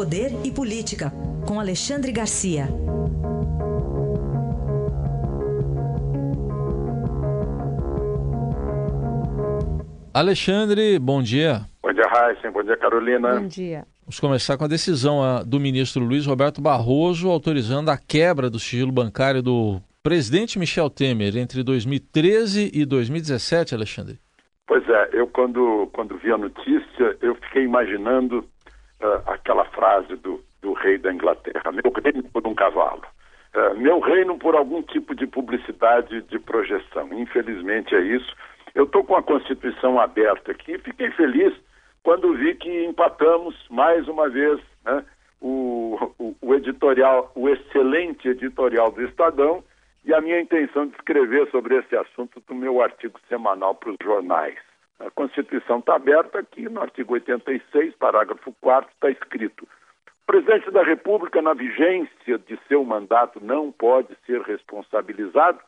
Poder e Política, com Alexandre Garcia. Alexandre, bom dia. Bom dia, Raíssa. Bom dia, Carolina. Bom dia. Vamos começar com a decisão do ministro Luiz Roberto Barroso autorizando a quebra do sigilo bancário do presidente Michel Temer entre 2013 e 2017, Alexandre. Pois é, eu quando, quando vi a notícia, eu fiquei imaginando uh, aquela frase do, do rei da Inglaterra, meu reino por um cavalo. Uh, meu reino por algum tipo de publicidade de projeção. Infelizmente é isso. Eu estou com a Constituição aberta aqui, fiquei feliz quando vi que empatamos mais uma vez né, o, o, o, editorial, o excelente editorial do Estadão e a minha intenção de escrever sobre esse assunto do meu artigo semanal para os jornais. A Constituição está aberta aqui, no artigo 86, parágrafo 4 está escrito: o presidente da República, na vigência de seu mandato, não pode ser responsabilizado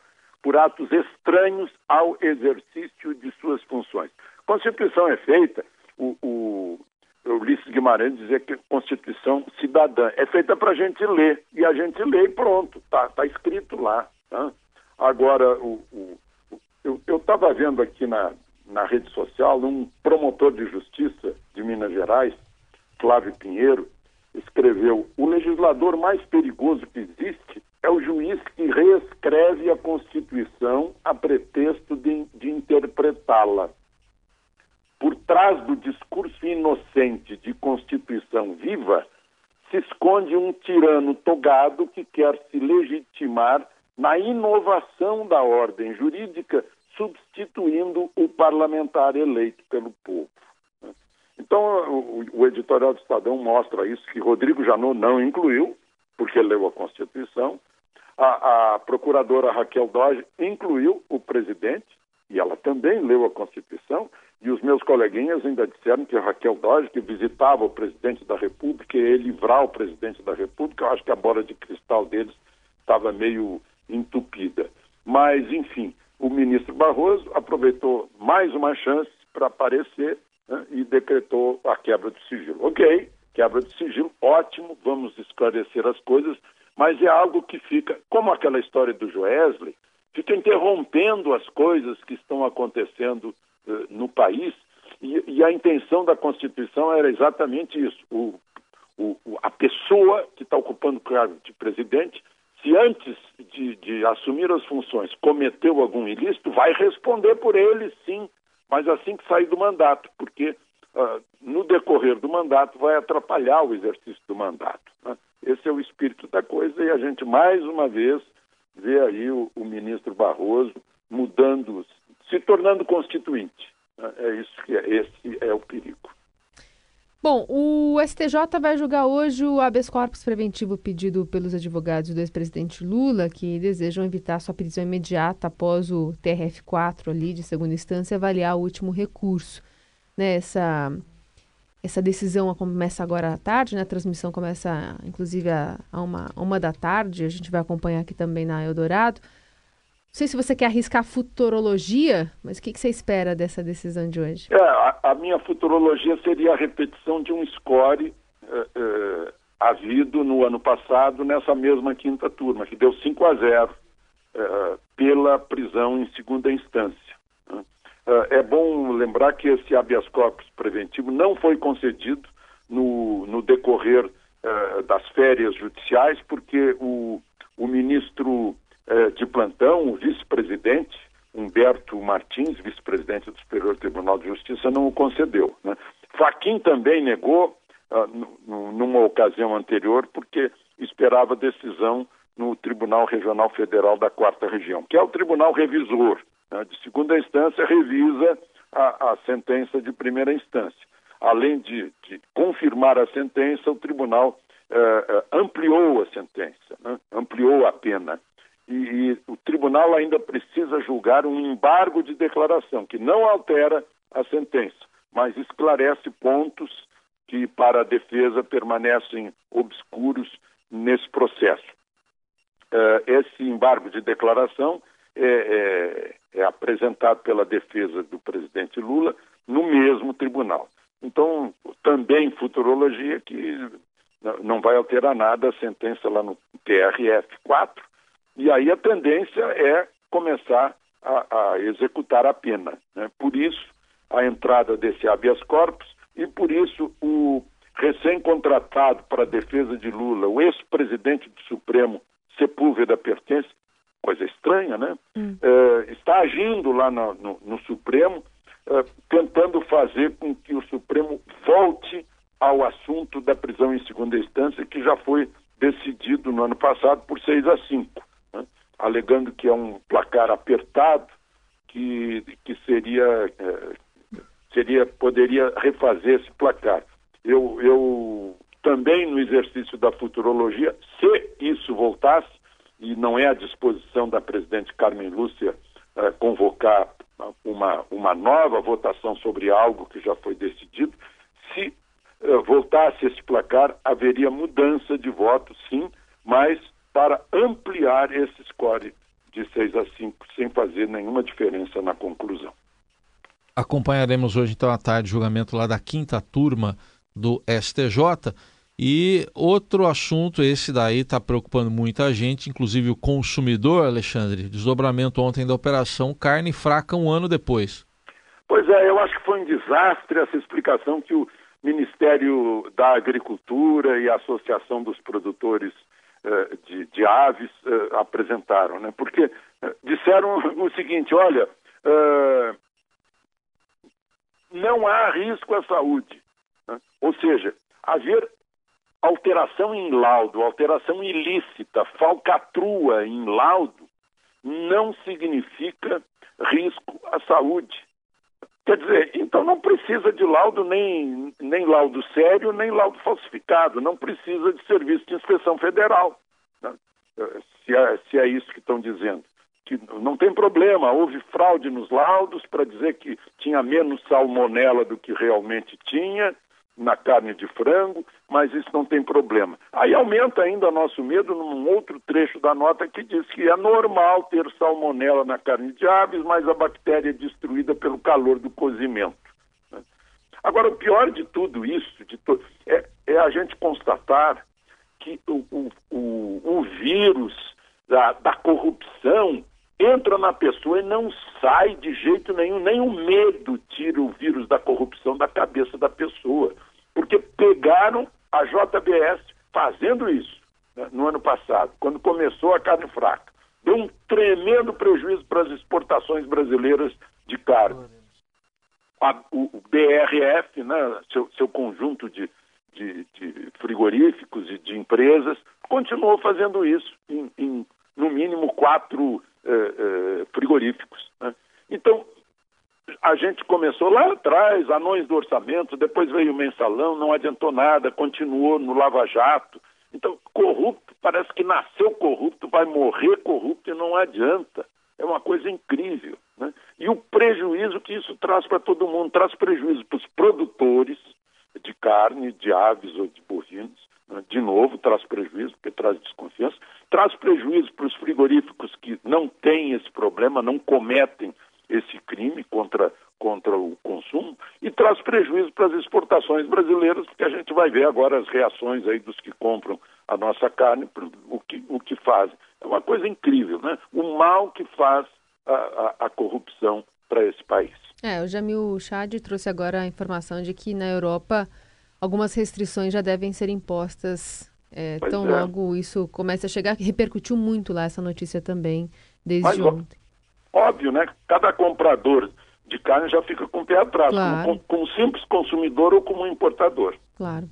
por atos estranhos ao exercício de suas funções. A Constituição é feita, o, o, Ulisses Guimarães dizia que Constituição cidadã é feita para a gente ler, e a gente lê e pronto, está tá escrito lá. Tá? Agora, o, o, eu estava vendo aqui na, na rede social um promotor de justiça de Minas Gerais, Flávio Pinheiro, escreveu: o legislador mais perigoso que existe é o juiz que reescreve a Constituição a pretexto de, de interpretá-la. Por trás do discurso inocente de Constituição viva, se esconde um tirano togado que quer se legitimar na inovação da ordem jurídica, substituindo o parlamentar eleito pelo povo. Então, o, editorial do Estadão mostra isso, que Rodrigo Janot não incluiu, porque leu a Constituição, a, a procuradora Raquel Doge incluiu o presidente, e ela também leu a Constituição, e os meus coleguinhas ainda disseram que Raquel Doge, que visitava o presidente da República, ia livrar o presidente da República, eu acho que a bola de cristal deles estava meio entupida. Mas, enfim, o ministro Barroso aproveitou mais uma chance para aparecer né, e decretou a quebra do sigilo. Ok, quebra do sigilo, ótimo, vamos esclarecer as coisas, mas é algo que fica, como aquela história do Joesley, fica interrompendo as coisas que estão acontecendo uh, no país, e, e, a intenção da Constituição era exatamente isso. O, o, a pessoa que está ocupando o cargo de presidente, se antes de, de assumir as funções cometeu algum ilícito, vai responder por ele, sim, mas assim que sair do mandato, porque uh, no decorrer do mandato vai atrapalhar o exercício do mandato. Né? Esse é o espírito da coisa e a gente mais uma vez vê aí o, o ministro Barroso mudando, se tornando constituinte. Né? É isso que é, esse é o perigo. Bom, o STJ vai julgar hoje o habeas corpus preventivo pedido pelos advogados do ex-presidente Lula, que desejam evitar sua prisão imediata após o TRF4 ali de segunda instância avaliar o último recurso. Né, essa essa decisão começa agora à tarde, né? A transmissão começa, inclusive, a, a uma, uma da tarde. A gente vai acompanhar aqui também na Eldorado. Não sei se você quer arriscar futurologia, mas o que, que você espera dessa decisão de hoje? É, a, a, minha futurologia seria a repetição de um score é, é, havido no ano passado nessa mesma quinta turma, que deu 5 a 0 é, pela prisão em segunda instância. Uh, é bom lembrar que esse habeas corpus preventivo não foi concedido no, no decorrer uh, das férias judiciais, porque o, o ministro uh, de plantão, o vice-presidente, Humberto Martins, vice-presidente do Superior Tribunal de Justiça, não o concedeu. Né? Faquim também negou numa ocasião anterior, porque esperava decisão no Tribunal Regional Federal da Quarta Região, que é o tribunal revisor né, de segunda instância revisa a, a, sentença de primeira instância. Além de, de confirmar a sentença, o tribunal eh, eh, ampliou a sentença, né, ampliou a pena. E, e, o tribunal ainda precisa julgar um embargo de declaração, que não altera a sentença, mas esclarece pontos que, para a defesa, permanecem obscuros nesse processo. Uh, esse embargo de declaração é, é, é apresentado pela defesa do presidente Lula no mesmo tribunal. Então, também futurologia que não vai alterar nada a sentença lá no TRF4, e aí a tendência é começar a, a executar a pena. Né? Por isso, a entrada desse habeas corpus e por isso o recém-contratado para a defesa de Lula, o ex-presidente do Supremo, Sepúlveda Pertence, coisa estranha, né? Hum. É, está agindo lá no, no, no Supremo, é, tentando fazer com que o Supremo volte ao assunto da prisão em segunda instância, que já foi decidido no ano passado por 6 a 5, né? Alegando que é um placar apertado, que, que seria, é, seria poderia refazer esse placar. Eu, eu também no exercício da futurologia, se isso voltasse, e não é à disposição da presidente Carmen Lúcia eh, convocar uma, uma nova votação sobre algo que já foi decidido, se eh, voltasse esse placar, haveria mudança de voto, sim, mas para ampliar esse score de 6 a 5, sem fazer nenhuma diferença na conclusão. Acompanharemos hoje, então, à tarde, o julgamento lá da quinta turma do STJ. E outro assunto, esse daí está preocupando muita gente, inclusive o consumidor, Alexandre. Desdobramento ontem da operação carne fraca um ano depois. Pois é, eu acho que foi um desastre essa explicação que o Ministério da Agricultura e a Associação dos Produtores de, de, Aves eh, apresentaram, né? Porque eh, disseram o seguinte: olha, eh, não há risco à saúde. Né? Ou seja, haver alteração em laudo, alteração ilícita, falcatrua em laudo, não significa risco à saúde. Quer dizer, então não precisa de laudo nem, nem laudo sério, nem laudo falsificado, não precisa de serviço de inspeção federal. Né? Se, é, se é isso que estão dizendo. Que não tem problema, houve fraude nos laudos para dizer que tinha menos salmonela do que realmente tinha, na carne de frango, mas isso não tem problema. Aí aumenta ainda nosso medo num outro trecho da nota que diz que é normal ter salmonela na carne de aves, mas a bactéria é destruída pelo calor do cozimento. Né? Agora, o pior de tudo isso de to é, é, a gente constatar que o, o, o, o vírus da, da corrupção entra na pessoa e não sai de jeito nenhum, nem o medo tira o vírus da corrupção da cabeça da pessoa. Porque pegaram a JBS fazendo isso né, no ano passado, quando começou a carne fraca. Deu um tremendo prejuízo para as exportações brasileiras de carne. A, o, o BRF, né, seu, seu conjunto de, de, de, frigoríficos e de empresas, continuou fazendo isso em, em no mínimo quatro eh, eh, frigoríficos. Né? Então, a gente começou lá atrás, anões do orçamento, depois veio o mensalão, não adiantou nada, continuou no Lava Jato. Então, corrupto, parece que nasceu corrupto, vai morrer corrupto e não adianta. É uma coisa incrível. Né? E o prejuízo que isso traz para todo mundo, traz prejuízo para os produtores de carne, de aves ou de bovinos, né? de novo, traz prejuízo, porque traz desconfiança, traz prejuízo para os frigoríficos que não têm esse problema, não cometem esse crime contra, contra o consumo e traz prejuízo para as exportações brasileiras, porque a gente vai ver agora as reações aí dos que compram a nossa carne, o que, o que fazem. É uma coisa incrível, né? O mal que faz a, a, a corrupção para esse país. É, o Jamil Chad trouxe agora a informação de que na Europa algumas restrições já devem ser impostas é, tão é. logo isso comece a chegar, que repercutiu muito lá essa notícia também desde Mas, ontem. Óbvio, né? Cada comprador de carne já fica com o pé atrás, claro. como, como simples consumidor ou como importador. Claro.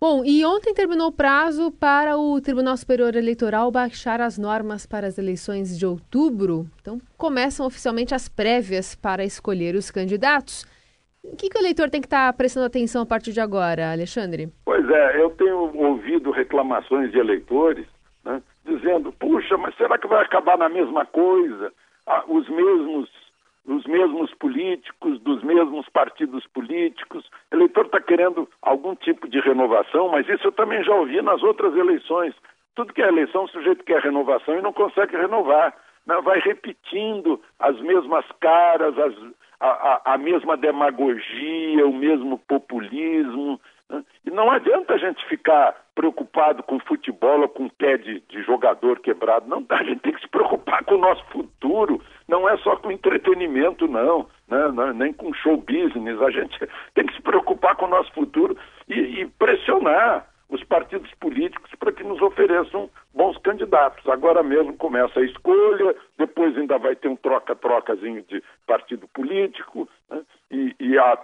Bom, e ontem terminou o prazo para o Tribunal Superior Eleitoral baixar as normas para as eleições de outubro. Então, começam oficialmente as prévias para escolher os candidatos. O que, que o eleitor tem que estar prestando atenção a partir de agora, Alexandre? Pois é, eu tenho ouvido reclamações de eleitores né, dizendo: puxa, mas será que vai acabar na mesma coisa? os mesmos os mesmos políticos, dos mesmos partidos políticos. O eleitor está querendo algum tipo de renovação, mas isso eu também já ouvi nas outras eleições. Tudo que é eleição, o sujeito quer renovação e não consegue renovar. Né? Vai repetindo as mesmas caras, as, a, a, a, mesma demagogia, o mesmo populismo. E não adianta a gente ficar preocupado com futebol ou com pé de, de jogador quebrado. Não, a gente tem que se preocupar com o nosso futuro. Não é só com entretenimento, não, né? não nem com show business. A gente tem que se preocupar com o nosso futuro e, e pressionar os partidos políticos para que nos ofereçam bons candidatos. Agora mesmo começa a escolha, depois ainda vai ter um troca-trocazinho de partido político, né? e, e há,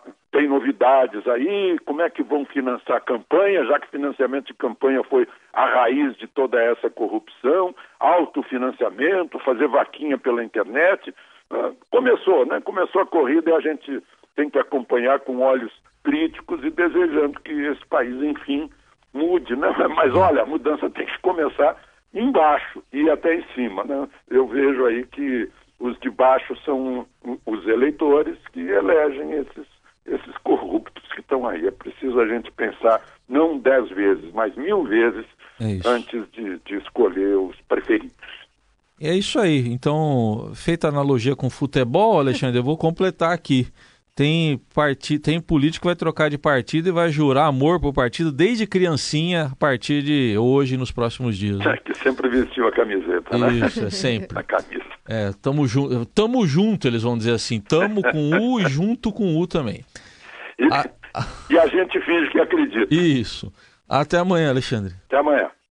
aí, como é que vão financiar a campanha, já que financiamento de campanha foi a raiz de toda essa corrupção, autofinanciamento, fazer vaquinha pela internet. Ah, começou, né? Começou a corrida e a gente tem que acompanhar com olhos críticos e desejando que esse país, enfim, mude, né? Mas olha, a mudança tem que começar embaixo e até em cima, né? Eu vejo aí que os de baixo são os eleitores que elegem esses, esses corruptos que estão aí. É preciso a gente pensar não dez vezes, mas mil vezes é antes de, de escolher os preferidos. É isso aí. Então, feita a analogia com futebol, Alexandre, eu vou completar aqui tem partido, tem político que vai trocar de partido e vai jurar amor pro partido desde criancinha a partir de hoje nos próximos dias. Né? É, que sempre vestiu a camiseta, né? Isso, é sempre. a camisa. É, tamo, ju tamo junto, eles vão dizer assim. Tamo com U e junto com U também. E a, e a gente finge que acredita. Isso. Até amanhã, Alexandre. Até amanhã.